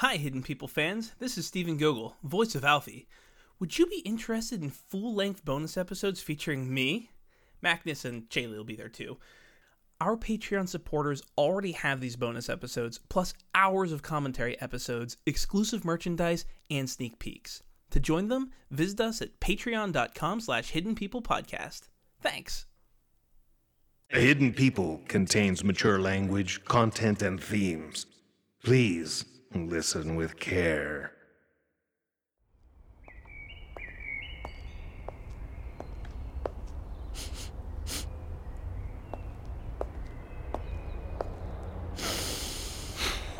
Hi, Hidden People fans. This is Stephen Gogol, voice of Alfie. Would you be interested in full length bonus episodes featuring me? Magnus and Shaylee will be there too. Our Patreon supporters already have these bonus episodes, plus hours of commentary episodes, exclusive merchandise, and sneak peeks. To join them, visit us at patreon.com slash hidden people podcast. Thanks. Hidden People contains mature language, content, and themes. Please listen with care.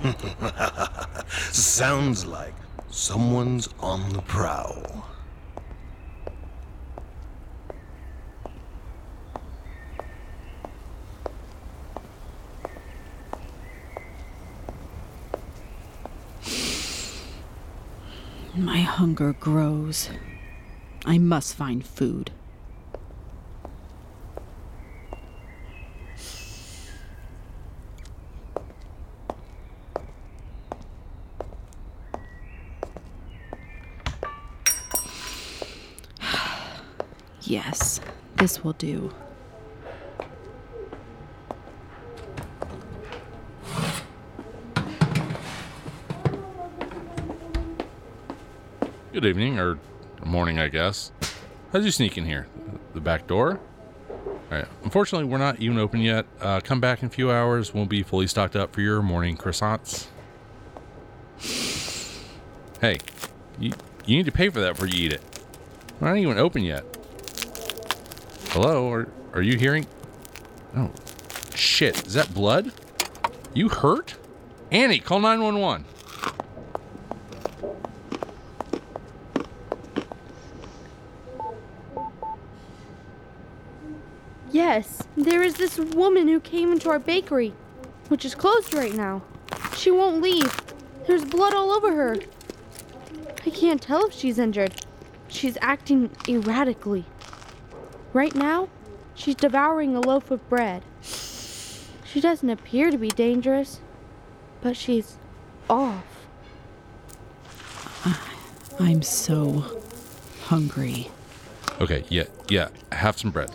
Sounds like someone's on the prowl. My hunger grows. I must find food. yes, this will do. Good evening, or morning, I guess. How'd you sneak in here? The back door? Alright, unfortunately, we're not even open yet. Uh, come back in a few hours. We'll be fully stocked up for your morning croissants. Hey, you, you need to pay for that before you eat it. We're not even open yet. Hello, are, are you hearing? Oh, shit, is that blood? You hurt? Annie, call 911. Yes, there is this woman who came into our bakery, which is closed right now. She won't leave. There's blood all over her. I can't tell if she's injured. She's acting erratically. Right now, she's devouring a loaf of bread. She doesn't appear to be dangerous, but she's off. I'm so hungry. Okay, yeah, yeah, have some bread.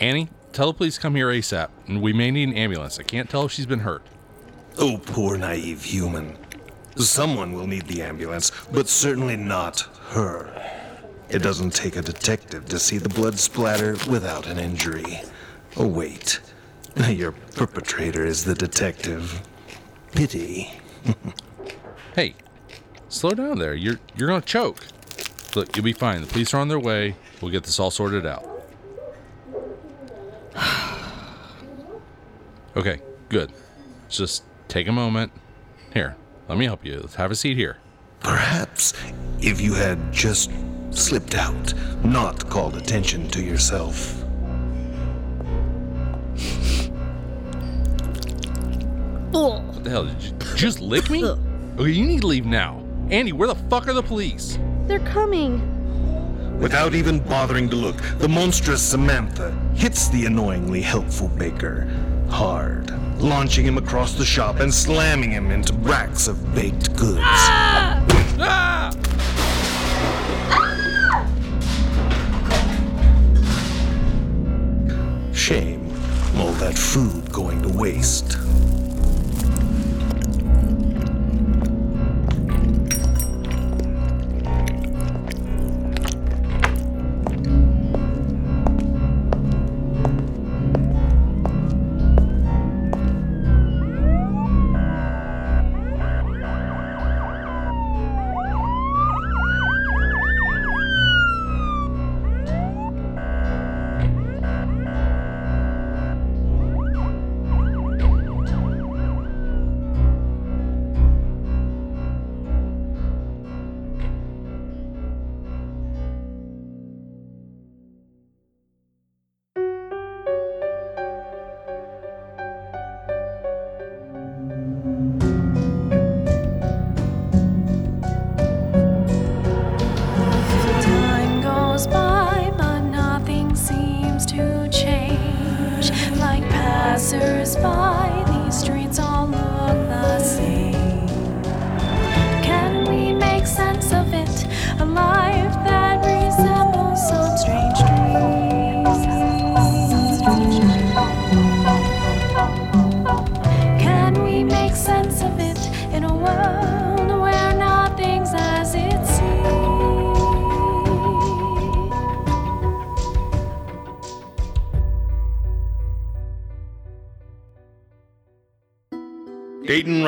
Annie, tell the police to come here ASAP, and we may need an ambulance. I can't tell if she's been hurt. Oh, poor naive human. Someone will need the ambulance, but certainly not her. It doesn't take a detective to see the blood splatter without an injury. Oh, wait. Your perpetrator is the detective. Pity. Hey, slow down there. You're you're gonna choke. Look, you'll be fine. The police are on their way. We'll get this all sorted out. Okay, good. Just take a moment. Here, let me help you. Let's have a seat here. Perhaps if you had just slipped out, not called attention to yourself. What the hell? Did you just lick me? Okay, you need to leave now. Andy, where the fuck are the police? They're coming. Without even bothering to look, the monstrous Samantha hits the annoyingly helpful baker hard, launching him across the shop and slamming him into racks of baked goods. Ah! Shame, all that food going to waste.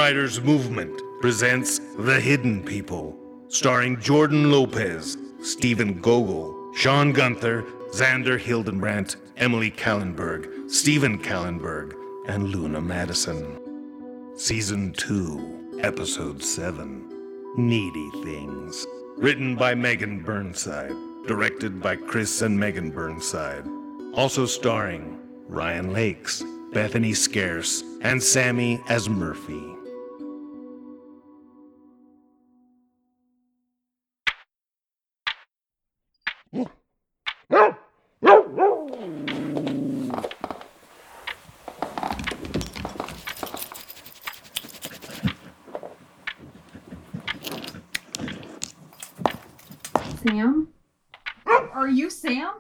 Dayton Writers Movement presents The Hidden People, starring Jordan Lopez, Stephen Gogol, Sean Gunther, Xander Hildenbrandt, Emily Kallenberg, Stephen Kallenberg, and Luna Madison. Season 2, Episode 7 Needy Things. Written by Megan Burnside, directed by Chris and Megan Burnside. Also starring Ryan Lakes, Bethany Scarce, and Sammy as Murphy. Sam? Are you Sam?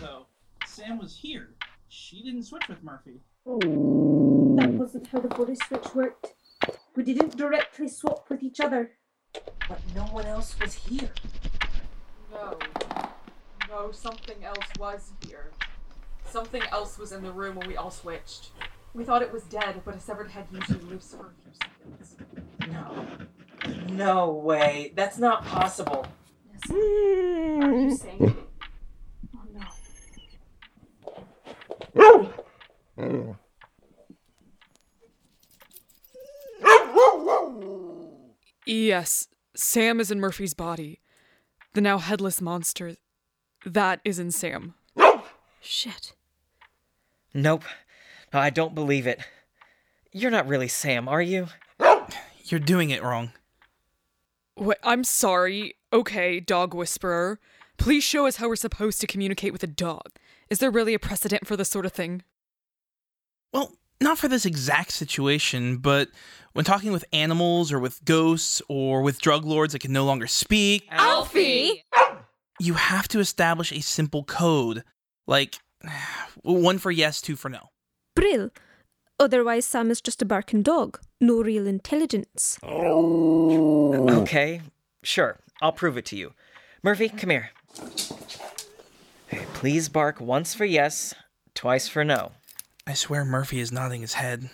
though. Sam was here. She didn't switch with Murphy. That wasn't how the body switch worked. We didn't directly swap with each other. But no one else was here. No. No, something else was here. Something else was in the room when we all switched. We thought it was dead, but a severed head usually lives for a few seconds. No. No way. That's not possible. Are you saying? Oh no. Yes, Sam is in Murphy's body. The now headless monster. That is in Sam. Shit. Nope. No, I don't believe it. You're not really Sam, are you? You're doing it wrong. Wait, I'm sorry. Okay, dog whisperer. Please show us how we're supposed to communicate with a dog. Is there really a precedent for this sort of thing? Well, not for this exact situation, but when talking with animals or with ghosts or with drug lords that can no longer speak, Alfie! you have to establish a simple code. Like one for yes, two for no. Brill. Otherwise, Sam is just a barking dog. No real intelligence. Oh. Okay, sure. I'll prove it to you. Murphy, come here. Okay, please bark once for yes, twice for no. I swear Murphy is nodding his head.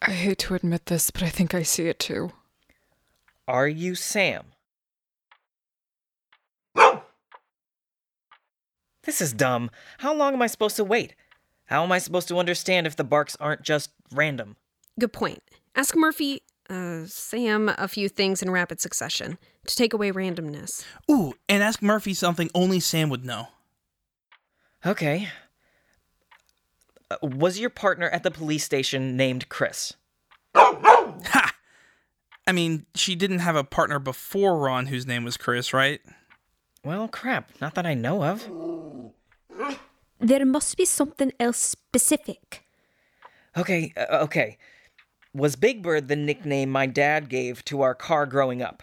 I hate to admit this, but I think I see it too. Are you Sam? This is dumb. How long am I supposed to wait? How am I supposed to understand if the barks aren't just random? Good point. Ask Murphy, uh, Sam a few things in rapid succession to take away randomness. Ooh, and ask Murphy something only Sam would know. Okay. Was your partner at the police station named Chris? Ha! I mean, she didn't have a partner before Ron whose name was Chris, right? Well, crap. Not that I know of. There must be something else specific. Okay, uh, okay. Was Big Bird the nickname my dad gave to our car growing up?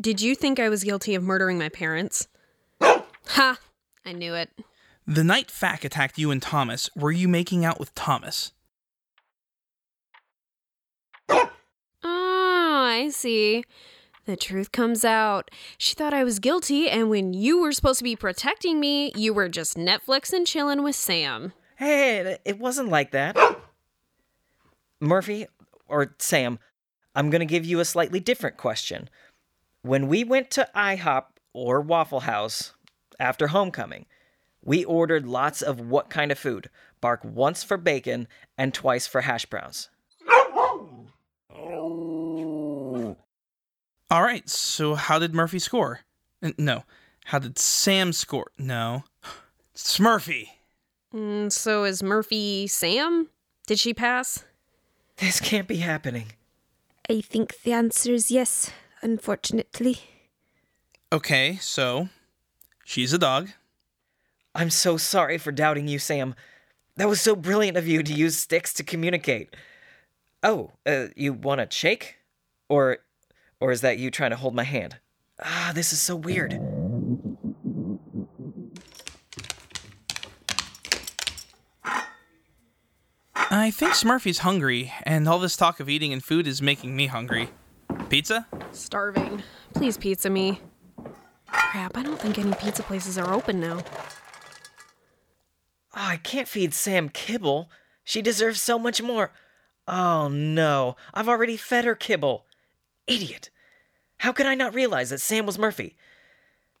Did you think I was guilty of murdering my parents? ha! I knew it. The night Fack attacked you and Thomas, were you making out with Thomas? Oh, I see. The truth comes out. She thought I was guilty, and when you were supposed to be protecting me, you were just Netflix and chilling with Sam. Hey, it- it wasn't like that. Murphy, or Sam, I'm going to give you a slightly different question. When we went to IHOP or Waffle House after homecoming, we ordered lots of what kind of food? Bark once for bacon and twice for hash browns. All right, so how did Murphy score? No. How did Sam score? No. Smurfy. Mm, so is Murphy Sam? Did she pass? This can't be happening. I think the answer is yes, unfortunately. Okay, so she's a dog. I'm so sorry for doubting you, Sam. That was so brilliant of you to use sticks to communicate. Oh, uh, you want a shake? Or or is that you trying to hold my hand? Ah, this is so weird. I think Smurfy's hungry, and all this talk of eating and food is making me hungry. Pizza? Starving. Please pizza me. Crap, I don't think any pizza places are open now. I can't feed Sam kibble. She deserves so much more. Oh no, I've already fed her kibble. Idiot. How could I not realize that Sam was Murphy?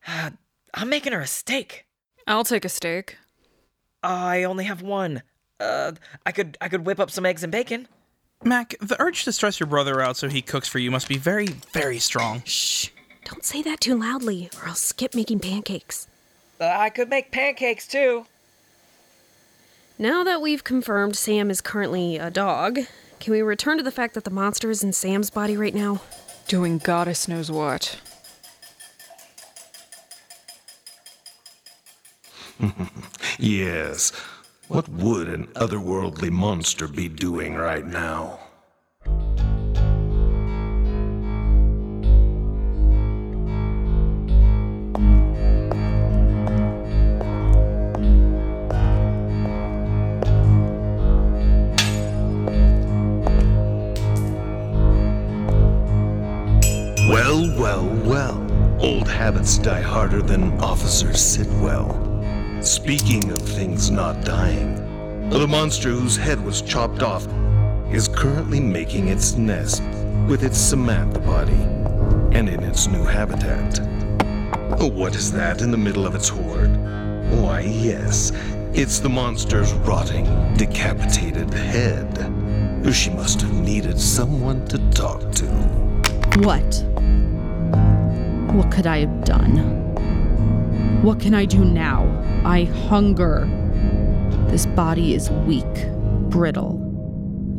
Uh, I'm making her a steak. I'll take a steak. I only have one. Uh, I could I could whip up some eggs and bacon. Mac, the urge to stress your brother out so he cooks for you must be very, very strong. Shh. Don't say that too loudly, or I'll skip making pancakes. Uh, I could make pancakes too. Now that we've confirmed Sam is currently a dog, can we return to the fact that the monster is in Sam's body right now? Doing goddess knows what. yes. What would an otherworldly monster be doing right now? Well, well, well. Old habits die harder than officers sit well. Speaking of things not dying, the monster whose head was chopped off is currently making its nest with its Samantha body and in its new habitat. What is that in the middle of its hoard? Why, yes, it's the monster's rotting, decapitated head. She must have needed someone to talk to. What? What could I have done? What can I do now? I hunger. This body is weak, brittle.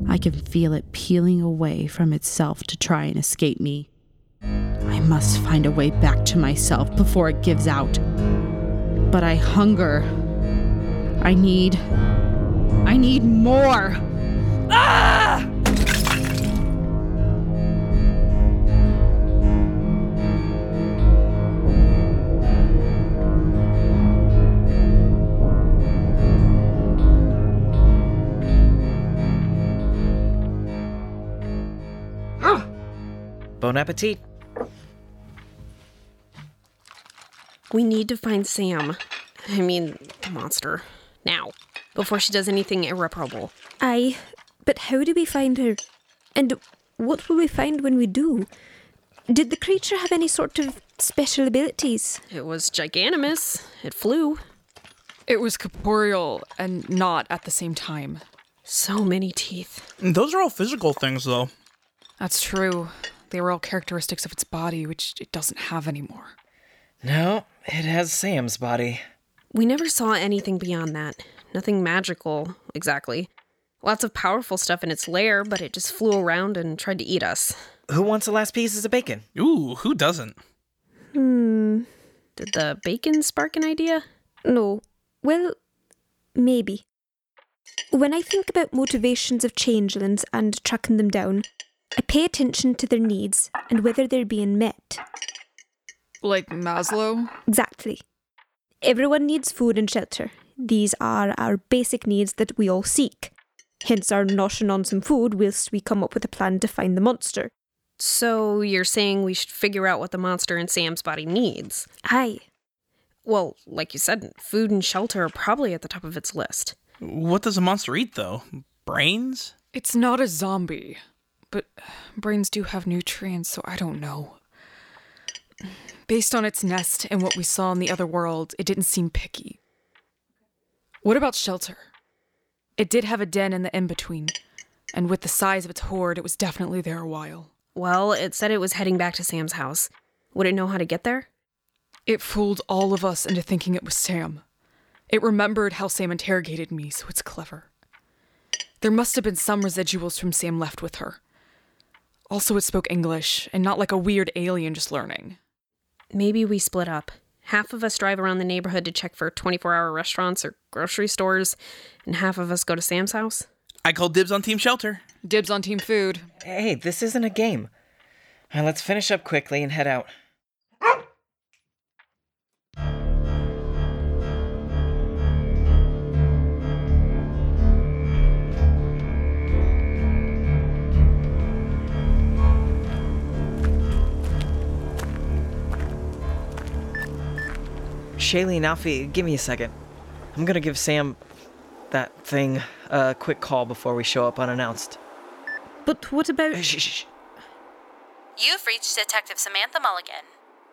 I can feel it peeling away from itself to try and escape me. I must find a way back to myself before it gives out. But I hunger. I need. I need more! Ah! Bon appetit. We need to find Sam. I mean, the monster. Now. Before she does anything irreparable. Aye, but how do we find her? And what will we find when we do? Did the creature have any sort of special abilities? It was giganimous. It flew. It was corporeal and not at the same time. So many teeth. Those are all physical things, though. That's true. They were all characteristics of its body, which it doesn't have anymore. No, it has Sam's body. We never saw anything beyond that. Nothing magical, exactly. Lots of powerful stuff in its lair, but it just flew around and tried to eat us. Who wants the last pieces of bacon? Ooh, who doesn't? Hmm. Did the bacon spark an idea? No. Well, maybe. When I think about motivations of changelings and tracking them down, I pay attention to their needs and whether they're being met. Like Maslow? Exactly. Everyone needs food and shelter. These are our basic needs that we all seek. Hence our noshing on some food whilst we come up with a plan to find the monster. So you're saying we should figure out what the monster in Sam's body needs? Aye. Well, like you said, food and shelter are probably at the top of its list. What does a monster eat, though? Brains? It's not a zombie. But brains do have nutrients, so I don't know. Based on its nest and what we saw in the other world, it didn't seem picky. What about shelter? It did have a den in the in between, and with the size of its hoard, it was definitely there a while. Well, it said it was heading back to Sam's house. Would it know how to get there? It fooled all of us into thinking it was Sam. It remembered how Sam interrogated me, so it's clever. There must have been some residuals from Sam left with her. Also, it spoke English, and not like a weird alien just learning. Maybe we split up. Half of us drive around the neighborhood to check for 24 hour restaurants or grocery stores, and half of us go to Sam's house. I call dibs on Team Shelter. Dibs on Team Food. Hey, this isn't a game. Now let's finish up quickly and head out. Shaylee and Alfie, give me a second. I'm gonna give Sam that thing a quick call before we show up unannounced. But what about. Shh, shh, shh. You've reached Detective Samantha Mulligan.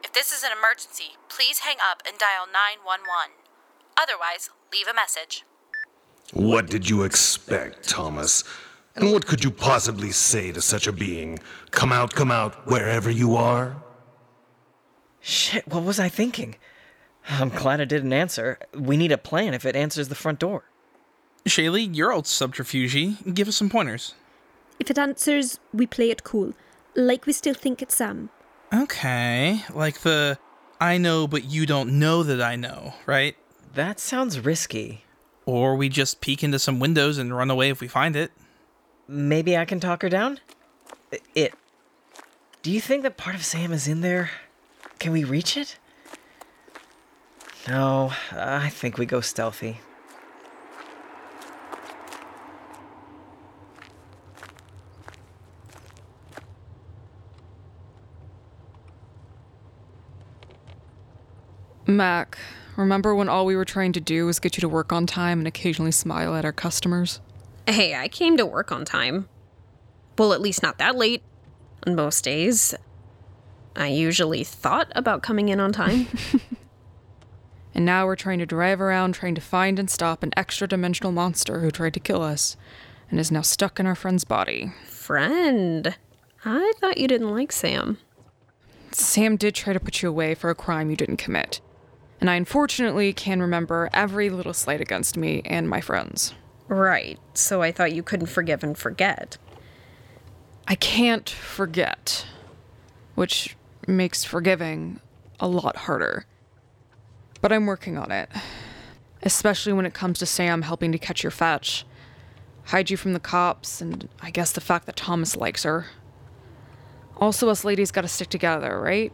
If this is an emergency, please hang up and dial 911. Otherwise, leave a message. What did you expect, Thomas? And what could you possibly say to such a being? Come out, come out, wherever you are? Shit, what was I thinking? I'm glad I didn't answer. We need a plan if it answers the front door. Shaylee, you're old subterfuge. Give us some pointers. If it answers, we play it cool. Like we still think it's Sam. Okay, like the I know but you don't know that I know, right? That sounds risky. Or we just peek into some windows and run away if we find it. Maybe I can talk her down? It. Do you think that part of Sam is in there? Can we reach it? No, I think we go stealthy. Mac, remember when all we were trying to do was get you to work on time and occasionally smile at our customers? Hey, I came to work on time. Well, at least not that late. On most days. I usually thought about coming in on time. And now we're trying to drive around trying to find and stop an extra dimensional monster who tried to kill us and is now stuck in our friend's body. Friend? I thought you didn't like Sam. Sam did try to put you away for a crime you didn't commit. And I unfortunately can remember every little slight against me and my friends. Right, so I thought you couldn't forgive and forget. I can't forget, which makes forgiving a lot harder. But I'm working on it, especially when it comes to Sam helping to catch your fetch, hide you from the cops, and I guess the fact that Thomas likes her. Also, us ladies gotta stick together, right?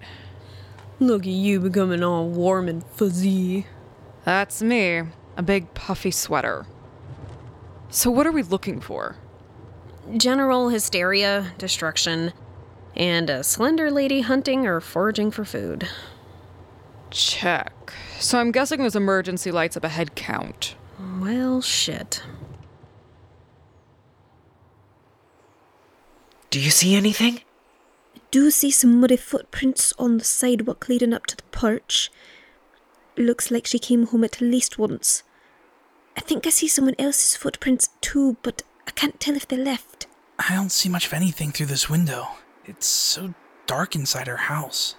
Look at you becoming all warm and fuzzy. That's me, a big puffy sweater. So, what are we looking for? General hysteria, destruction, and a slender lady hunting or foraging for food. Check. So, I'm guessing those emergency lights up ahead count. Well, shit. Do you see anything? I do see some muddy footprints on the sidewalk leading up to the porch. Looks like she came home at least once. I think I see someone else's footprints too, but I can't tell if they left. I don't see much of anything through this window. It's so dark inside her house.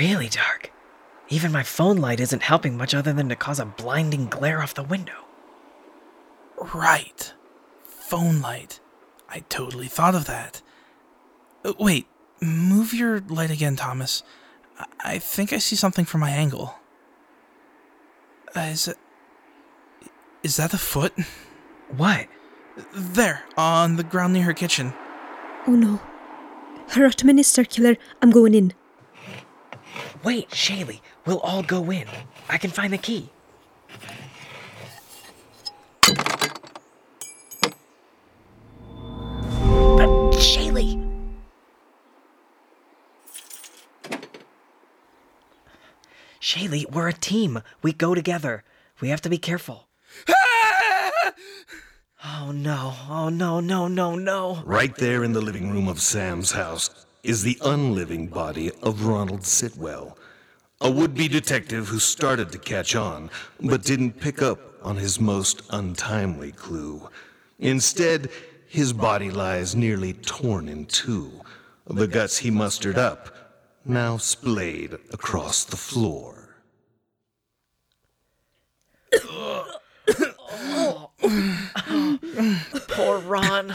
Really dark. Even my phone light isn't helping much other than to cause a blinding glare off the window. Right. Phone light. I totally thought of that. Uh, wait, move your light again, Thomas. I, I think I see something from my angle. Uh, is it. Is that a foot? What? There, on the ground near her kitchen. Oh no. Her ottoman is circular. I'm going in. Wait, Shaylee, we'll all go in. I can find the key. But Shaylee! Shaylee, we're a team. We go together. We have to be careful. oh no, oh no, no, no, no. Right there in the living room of Sam's house is the unliving body of Ronald Sitwell, a would be detective who started to catch on, but didn't pick up on his most untimely clue. Instead, his body lies nearly torn in two, the guts he mustered up now splayed across the floor. Poor Ron.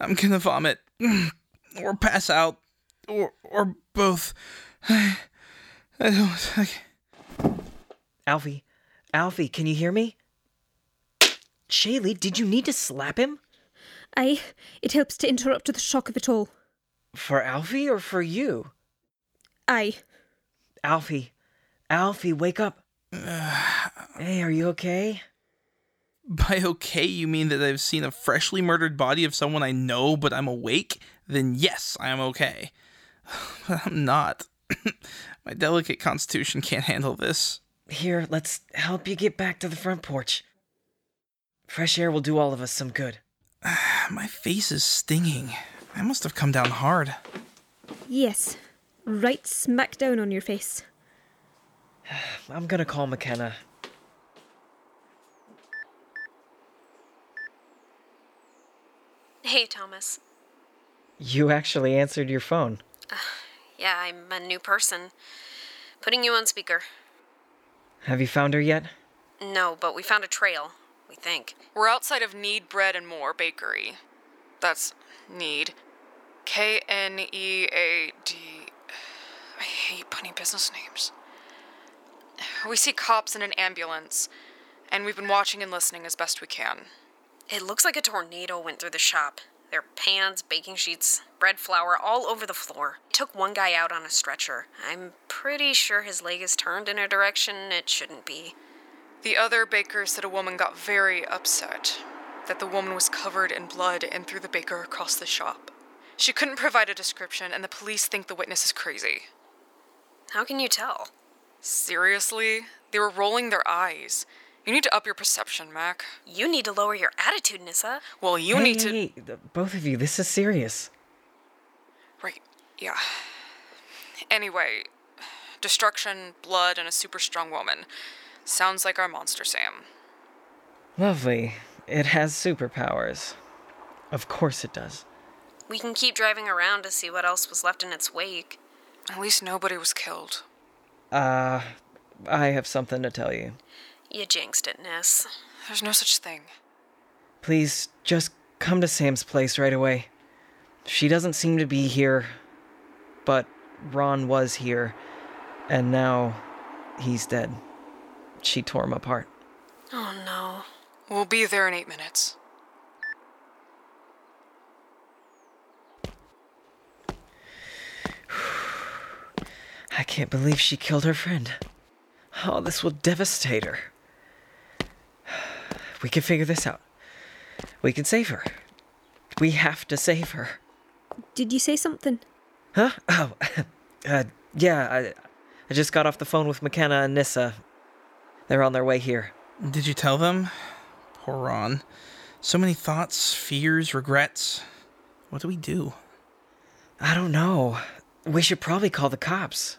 I'm gonna vomit. Or pass out. Or or both. I, I don't. I, Alfie, Alfie, can you hear me? Shaylee, did you need to slap him? I. It helps to interrupt the shock of it all. For Alfie or for you? I. Alfie, Alfie, wake up. hey, are you okay? By okay, you mean that I've seen a freshly murdered body of someone I know, but I'm awake? Then yes, I am okay. But I'm not. My delicate constitution can't handle this. Here, let's help you get back to the front porch. Fresh air will do all of us some good. My face is stinging. I must have come down hard. Yes, right smack down on your face. I'm gonna call McKenna. Hey, Thomas. You actually answered your phone. Yeah, I'm a new person. Putting you on speaker. Have you found her yet? No, but we found a trail, we think. We're outside of Knead Bread and More Bakery. That's Knead. K N E A D. I hate punny business names. We see cops in an ambulance, and we've been watching and listening as best we can. It looks like a tornado went through the shop. There are pans, baking sheets, bread flour all over the floor. It took one guy out on a stretcher. I'm pretty sure his leg is turned in a direction it shouldn't be. The other baker said a woman got very upset that the woman was covered in blood and threw the baker across the shop. She couldn't provide a description, and the police think the witness is crazy. How can you tell? Seriously? They were rolling their eyes. You need to up your perception, Mac. You need to lower your attitude, Nissa. Well, you Hey, need to. hey, hey, both of you, this is serious. Right, yeah. Anyway, destruction, blood, and a super strong woman. Sounds like our monster, Sam. Lovely. It has superpowers. Of course it does. We can keep driving around to see what else was left in its wake. At least nobody was killed. Uh, I have something to tell you. You jinxed it, Ness. There's no such thing. Please, just come to Sam's place right away. She doesn't seem to be here, but Ron was here, and now he's dead. She tore him apart. Oh no. We'll be there in eight minutes. I can't believe she killed her friend. Oh, this will devastate her. We can figure this out. We can save her. We have to save her. Did you say something? Huh? Oh, uh, yeah, I, I just got off the phone with McKenna and Nissa. They're on their way here. Did you tell them? Poor Ron. So many thoughts, fears, regrets. What do we do? I don't know. We should probably call the cops.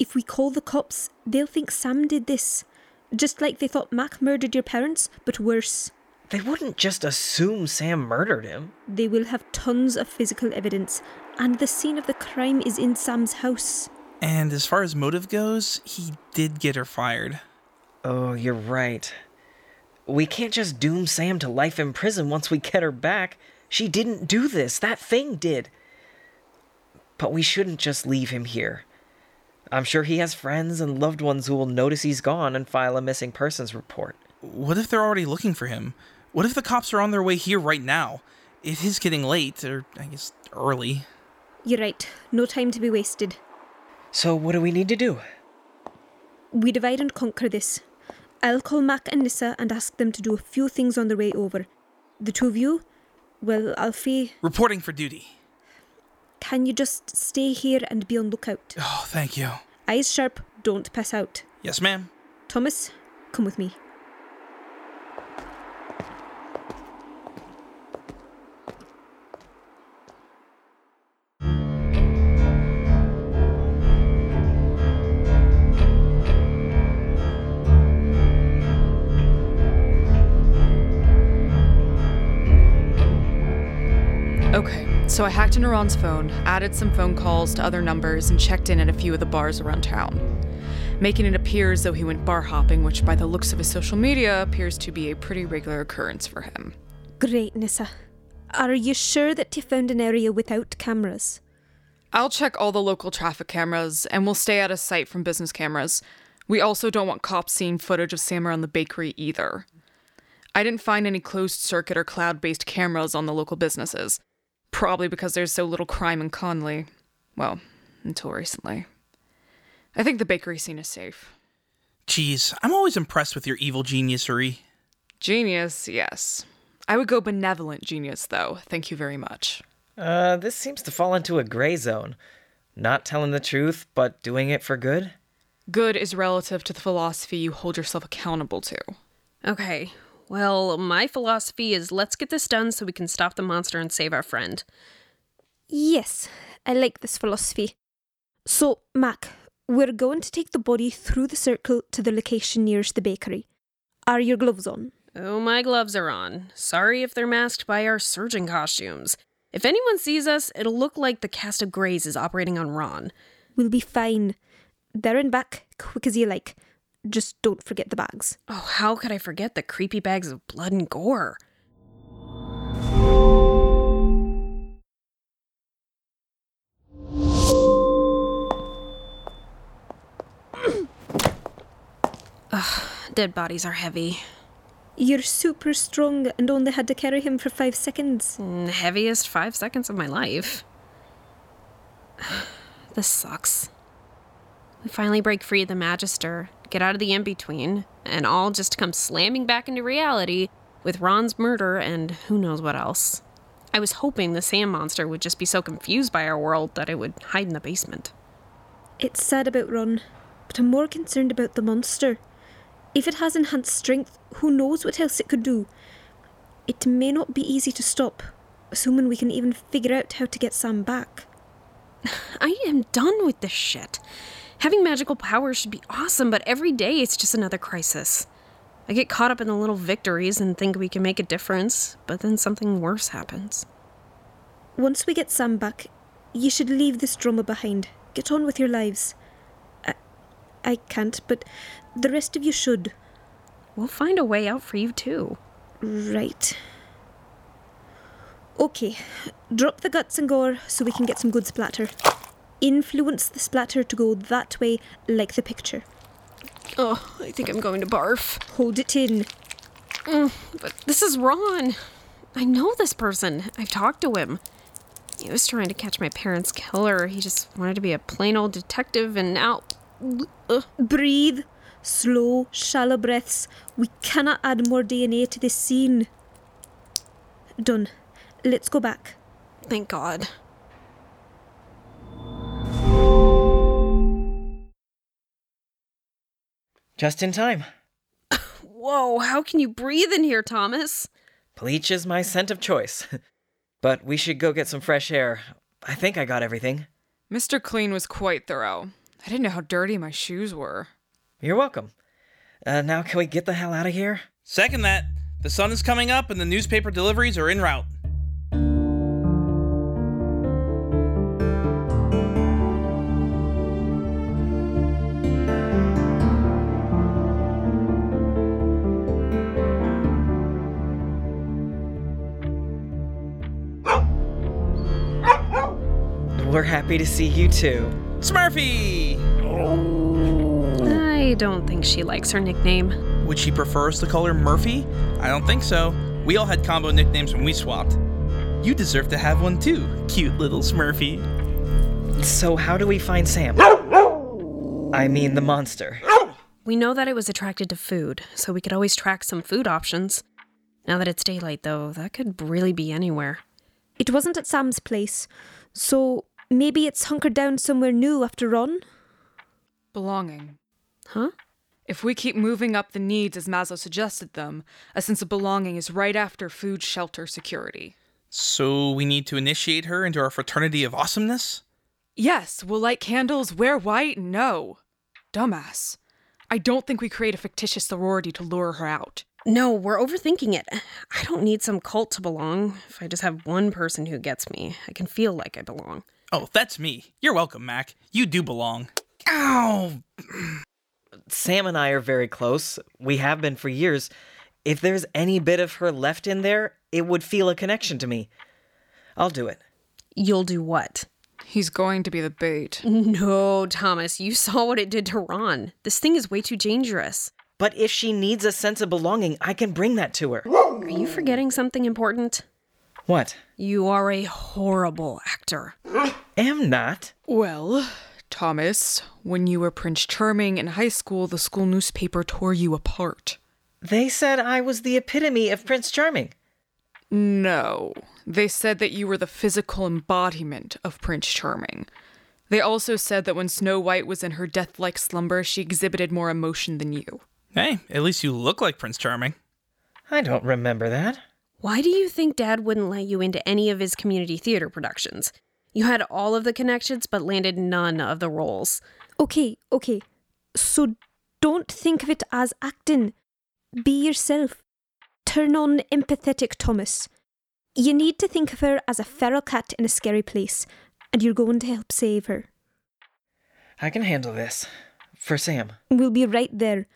If we call the cops, they'll think Sam did this. Just like they thought Mac murdered your parents, but worse. They wouldn't just assume Sam murdered him. They will have tons of physical evidence, and the scene of the crime is in Sam's house. And as far as motive goes, he did get her fired. Oh, you're right. We can't just doom Sam to life in prison once we get her back. She didn't do this. That thing did. But we shouldn't just leave him here. I'm sure he has friends and loved ones who will notice he's gone and file a missing persons report. What if they're already looking for him? What if the cops are on their way here right now? It is getting late, or I guess early. You're right. No time to be wasted. So, what do we need to do? We divide and conquer this. I'll call Mac and Nissa and ask them to do a few things on their way over. The two of you, well, Alfie, Reporting for duty. Can you just stay here and be on lookout? Oh, thank you. Eyes sharp, don't pass out. Yes, ma'am. Thomas, come with me. So I hacked into Ron's phone, added some phone calls to other numbers, and checked in at a few of the bars around town, making it appear as though he went bar hopping, which by the looks of his social media appears to be a pretty regular occurrence for him. Great, Nissa. Are you sure that you found an area without cameras? I'll check all the local traffic cameras, and we'll stay out of sight from business cameras. We also don't want cops seeing footage of Sam around the bakery either. I didn't find any closed circuit or cloud based cameras on the local businesses. Probably because there's so little crime in Conley. Well, until recently. I think the bakery scene is safe. Geez, I'm always impressed with your evil geniusery. Genius, yes. I would go benevolent genius, though. Thank you very much. Uh, this seems to fall into a gray zone. Not telling the truth, but doing it for good? Good is relative to the philosophy you hold yourself accountable to. Okay, well, my philosophy is let's get this done so we can stop the monster and save our friend. Yes, I like this philosophy. So, Mac, we're going to take the body through the circle to the location nearest the bakery. Are your gloves on? Oh, my gloves are on. Sorry if they're masked by our surgeon costumes. If anyone sees us, it'll look like the cast of Greys is operating on Ron. We'll be fine. There and back, quick as you like. Just don't forget the bags. Oh, how could I forget the creepy bags of blood and gore? Ugh, dead bodies are heavy. You're super strong and only had to carry him for five seconds. Mm, heaviest five seconds of my life. this sucks. We finally break free of the Magister, get out of the in between, and all just come slamming back into reality with Ron's murder and who knows what else. I was hoping the sand monster would just be so confused by our world that it would hide in the basement. It's sad about Ron, but I'm more concerned about the monster. If it has enhanced strength, who knows what else it could do? It may not be easy to stop, assuming we can even figure out how to get Sam back. I am done with this shit. Having magical powers should be awesome, but every day it's just another crisis. I get caught up in the little victories and think we can make a difference, but then something worse happens. Once we get Sam back, you should leave this drama behind. Get on with your lives. I, I can't, but the rest of you should. We'll find a way out for you, too. Right. Okay, drop the guts and gore so we can get some good splatter. Influence the splatter to go that way, like the picture. Oh, I think I'm going to barf. Hold it in. Mm, but this is Ron. I know this person. I've talked to him. He was trying to catch my parents' killer. He just wanted to be a plain old detective, and now. Ugh. Breathe. Slow, shallow breaths. We cannot add more DNA to this scene. Done. Let's go back. Thank God. Just in time. Whoa, how can you breathe in here, Thomas? Bleach is my scent of choice. but we should go get some fresh air. I think I got everything. Mr. Clean was quite thorough. I didn't know how dirty my shoes were. You're welcome. Uh, now, can we get the hell out of here? Second that. The sun is coming up and the newspaper deliveries are en route. We're happy to see you too. Smurfy! I don't think she likes her nickname. Would she prefer us to call her Murphy? I don't think so. We all had combo nicknames when we swapped. You deserve to have one too, cute little Smurfy. So, how do we find Sam? I mean, the monster. We know that it was attracted to food, so we could always track some food options. Now that it's daylight, though, that could really be anywhere. It wasn't at Sam's place, so maybe it's hunkered down somewhere new after Ron? Belonging. Huh? If we keep moving up the needs as Maslow suggested them, a sense of belonging is right after food, shelter, security. So we need to initiate her into our fraternity of awesomeness? Yes, we'll light candles, wear white, no. Dumbass. I don't think we create a fictitious sorority to lure her out. No, we're overthinking it. I don't need some cult to belong. If I just have one person who gets me, I can feel like I belong. Oh, that's me. You're welcome, Mac. You do belong. Ow! Sam and I are very close. We have been for years. If there's any bit of her left in there, it would feel a connection to me. I'll do it. You'll do what? He's going to be the bait. No, Thomas, you saw what it did to Ron. This thing is way too dangerous. But if she needs a sense of belonging, I can bring that to her. Are you forgetting something important? What? You are a horrible actor. Am not. Well, Thomas, when you were Prince Charming in high school, the school newspaper tore you apart. They said I was the epitome of Prince Charming. No, they said that you were the physical embodiment of Prince Charming. They also said that when Snow White was in her death like slumber, she exhibited more emotion than you. Hey, at least you look like Prince Charming. I don't remember that. Why do you think Dad wouldn't let you into any of his community theater productions? You had all of the connections, but landed none of the roles. Okay, okay. So don't think of it as acting. Be yourself. Turn on empathetic Thomas. You need to think of her as a feral cat in a scary place, and you're going to help save her. I can handle this. For Sam. We'll be right there.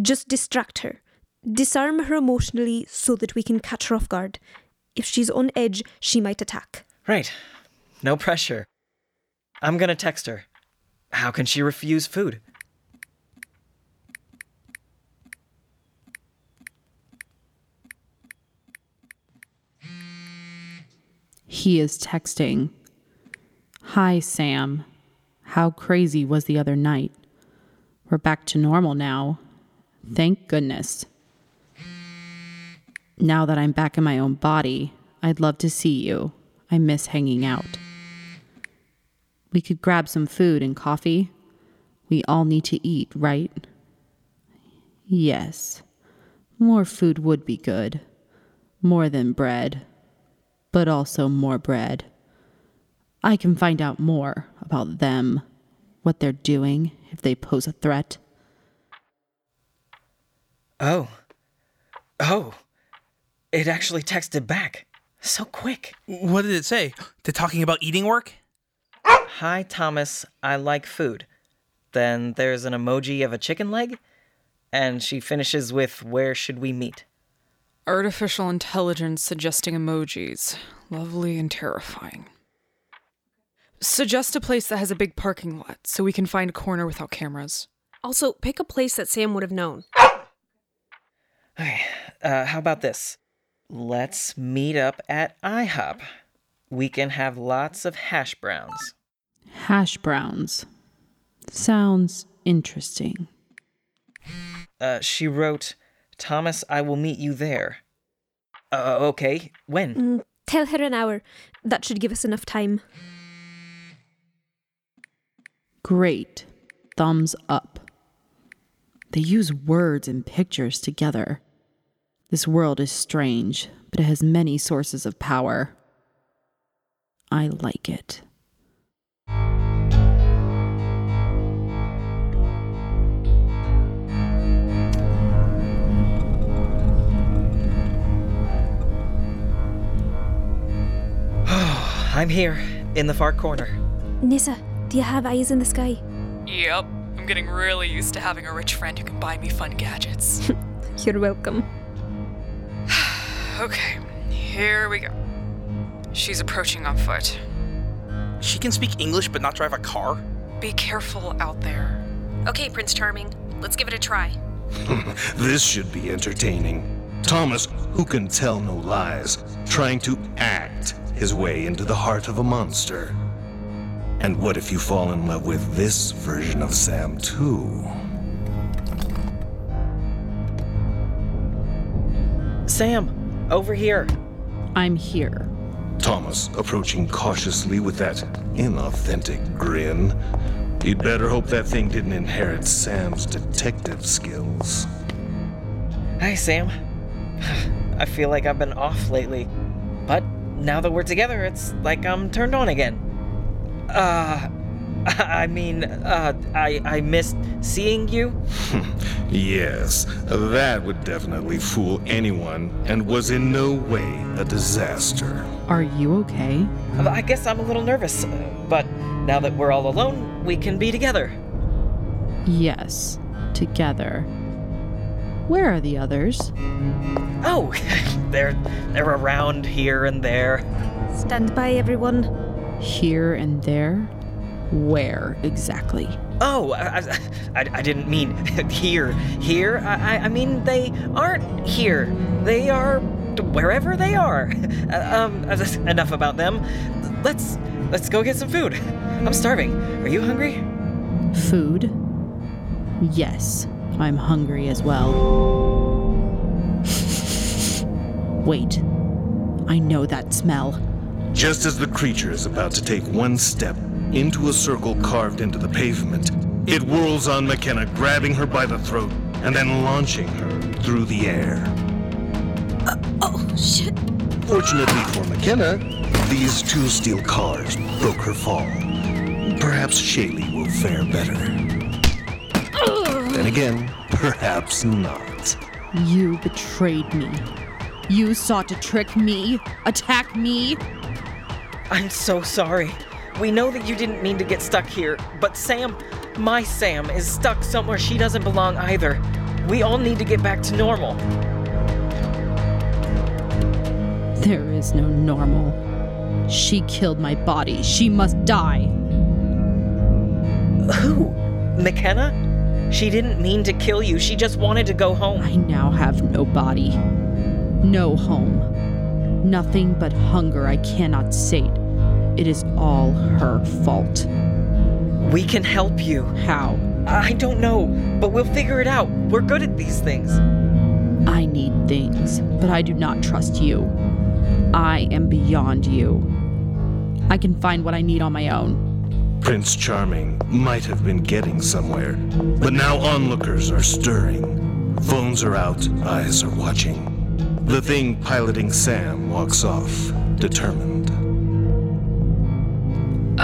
Just distract her. Disarm her emotionally so that we can catch her off guard. If she's on edge, she might attack. Right. No pressure. I'm gonna text her. How can she refuse food? He is texting. Hi, Sam. How crazy was the other night? We're back to normal now. Thank goodness. Now that I'm back in my own body, I'd love to see you. I miss hanging out. We could grab some food and coffee. We all need to eat, right? Yes. More food would be good. More than bread. But also more bread. I can find out more about them, what they're doing, if they pose a threat. Oh. Oh. It actually texted back. So quick. What did it say? Did talking about eating work? Hi, Thomas. I like food. Then there's an emoji of a chicken leg, and she finishes with, Where should we meet? Artificial intelligence suggesting emojis. Lovely and terrifying. Suggest a place that has a big parking lot so we can find a corner without cameras. Also, pick a place that Sam would have known. Okay, uh, how about this? Let's meet up at IHOP. We can have lots of hash browns. Hash browns. Sounds interesting. Uh, she wrote, Thomas, I will meet you there. Uh, okay, when? Mm, tell her an hour. That should give us enough time. Great. Thumbs up. They use words and pictures together. This world is strange, but it has many sources of power. I like it. I'm here, in the far corner. Nissa, do you have eyes in the sky? Yep. I'm getting really used to having a rich friend who can buy me fun gadgets. You're welcome. Okay, here we go. She's approaching on foot. She can speak English but not drive a car? Be careful out there. Okay, Prince Charming, let's give it a try. this should be entertaining. Thomas, who can tell no lies, trying to act his way into the heart of a monster. And what if you fall in love with this version of Sam, too? Sam, over here. I'm here. Thomas, approaching cautiously with that inauthentic grin. You'd better hope that thing didn't inherit Sam's detective skills. Hi, Sam. I feel like I've been off lately. But now that we're together, it's like I'm turned on again. Uh, I mean, uh, I, I missed seeing you. yes, that would definitely fool anyone and was in no way a disaster. Are you okay? I guess I'm a little nervous, but now that we're all alone, we can be together. Yes, together. Where are the others? Oh, they're they're around here and there. Stand by, everyone. Here and there? Where exactly? Oh, I, I, I didn't mean here. Here? I, I mean, they aren't here. They are wherever they are. um, enough about them. Let's let's go get some food. I'm starving. Are you hungry? Food? Yes, I'm hungry as well. Wait, I know that smell. Just as the creature is about to take one step into a circle carved into the pavement. It whirls on McKenna, grabbing her by the throat and then launching her through the air. Uh, oh, shit. Fortunately for McKenna, these two steel cars broke her fall. Perhaps Shaylee will fare better. Then again, perhaps not. You betrayed me. You sought to trick me, attack me. I'm so sorry. We know that you didn't mean to get stuck here, but Sam, my Sam, is stuck somewhere she doesn't belong either. We all need to get back to normal. There is no normal. She killed my body. She must die. Who? McKenna? She didn't mean to kill you. She just wanted to go home. I now have no body, no home. Nothing but hunger I cannot sate. It is all her fault. We can help you. How? I don't know, but we'll figure it out. We're good at these things. I need things, but I do not trust you. I am beyond you. I can find what I need on my own. Prince Charming might have been getting somewhere, but now onlookers are stirring. Phones are out, eyes are watching. The thing piloting Sam walks off, determined.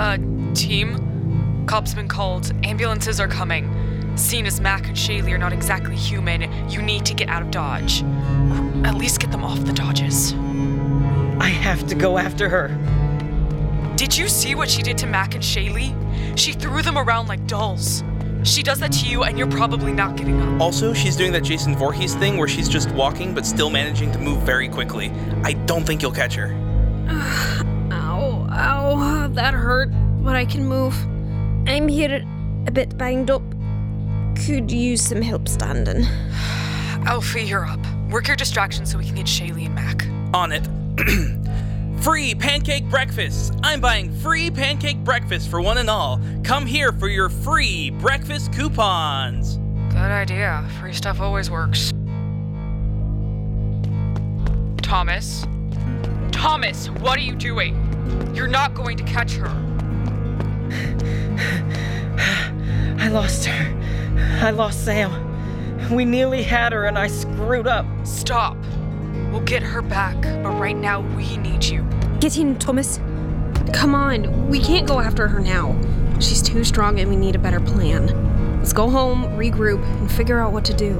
Uh, team? Cops been called. Ambulances are coming. Seeing as Mac and Shaylee are not exactly human, you need to get out of Dodge. Or at least get them off the Dodges. I have to go after her. Did you see what she did to Mac and Shaylee? She threw them around like dolls. She does that to you, and you're probably not getting up. Also, she's doing that Jason Voorhees thing where she's just walking but still managing to move very quickly. I don't think you'll catch her. Ow, ow, that hurt, but I can move. I'm here a bit banged up. Could use some help standing. Alfie, you're up. Work your distraction so we can get Shaylee and Mac. On it. free pancake breakfast. I'm buying free pancake breakfast for one and all. Come here for your free breakfast coupons. Good idea. Free stuff always works. Thomas? Thomas, what are you doing? You're not going to catch her. I lost her. I lost Sam. We nearly had her and I screwed up. Stop. We'll get her back, but right now we need you. Get in, Thomas. Come on, we can't go after her now. She's too strong and we need a better plan. Let's go home, regroup, and figure out what to do.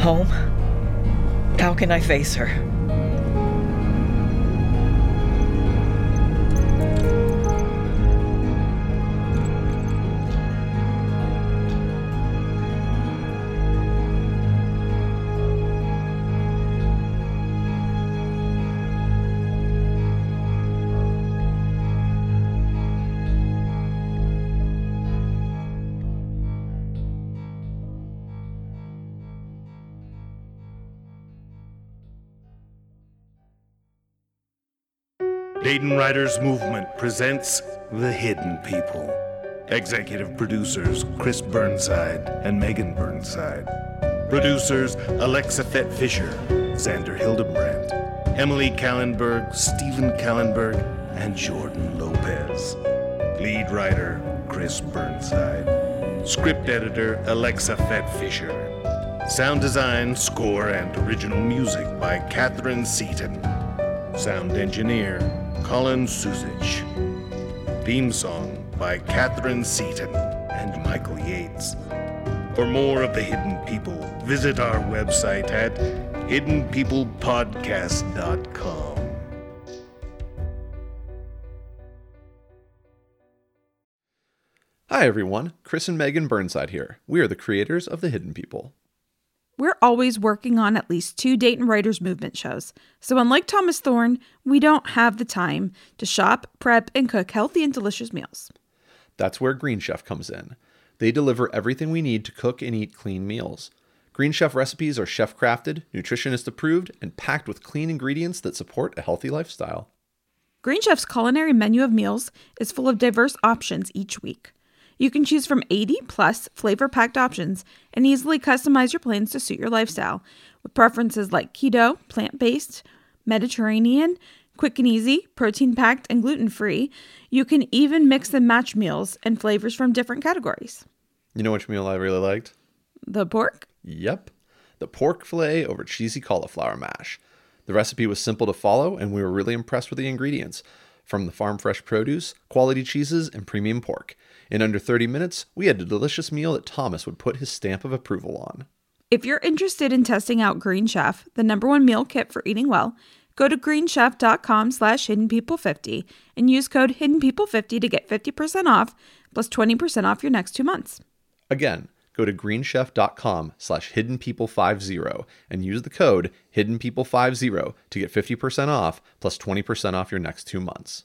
Home? How can I face her? Dayton Writers Movement presents The Hidden People. Executive producers Chris Burnside and Megan Burnside. Producers Alexa Fett Fisher, Xander Hildebrandt, Emily Kallenberg, Stephen Kallenberg, and Jordan Lopez. Lead writer Chris Burnside. Script editor Alexa Fett Fisher. Sound design, score, and original music by Catherine Seaton. Sound engineer Colin Suzich. Theme song by Catherine Seaton and Michael Yates. For more of the Hidden People, visit our website at hiddenpeoplepodcast.com. Hi everyone, Chris and Megan Burnside here. We are the creators of The Hidden People. We're always working on at least two Dayton Writers Movement shows. So, unlike Thomas Thorne, we don't have the time to shop, prep, and cook healthy and delicious meals. That's where Green Chef comes in. They deliver everything we need to cook and eat clean meals. Green Chef recipes are chef crafted, nutritionist approved, and packed with clean ingredients that support a healthy lifestyle. Green Chef's culinary menu of meals is full of diverse options each week. You can choose from 80 plus flavor packed options and easily customize your plans to suit your lifestyle with preferences like keto, plant based, Mediterranean, Quick and easy, protein packed, and gluten free. You can even mix and match meals and flavors from different categories. You know which meal I really liked? The pork? Yep. The pork filet over cheesy cauliflower mash. The recipe was simple to follow, and we were really impressed with the ingredients from the farm fresh produce, quality cheeses, and premium pork. In under 30 minutes, we had a delicious meal that Thomas would put his stamp of approval on. If you're interested in testing out Green Chef, the number one meal kit for eating well, go to greenchef.com slash hiddenpeople50 and use code hiddenpeople50 to get 50% off plus 20% off your next two months. Again, go to greenchef.com slash hiddenpeople50 and use the code hiddenpeople50 to get 50% off plus 20% off your next two months.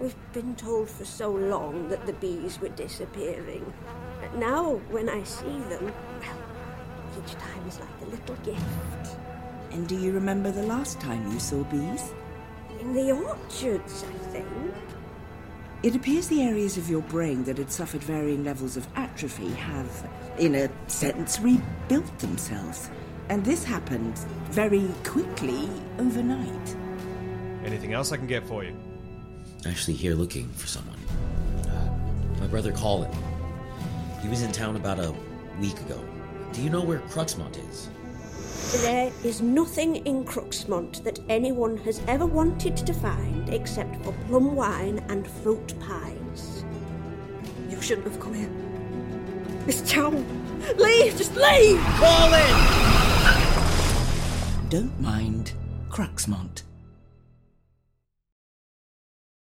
We've been told for so long that the bees were disappearing. But now, when I see them, well, each time is like a little gift. And do you remember the last time you saw bees? In the orchards, I think. It appears the areas of your brain that had suffered varying levels of atrophy have, in a sense, rebuilt themselves. And this happened very quickly overnight. Anything else I can get for you? Actually, here looking for someone. Uh, my brother Colin. He was in town about a week ago. Do you know where Cruxmont is? There is nothing in Cruxmont that anyone has ever wanted to find except for plum wine and fruit pies. You shouldn't have come here. Miss Chow, leave! Just leave! Colin! Don't mind Cruxmont.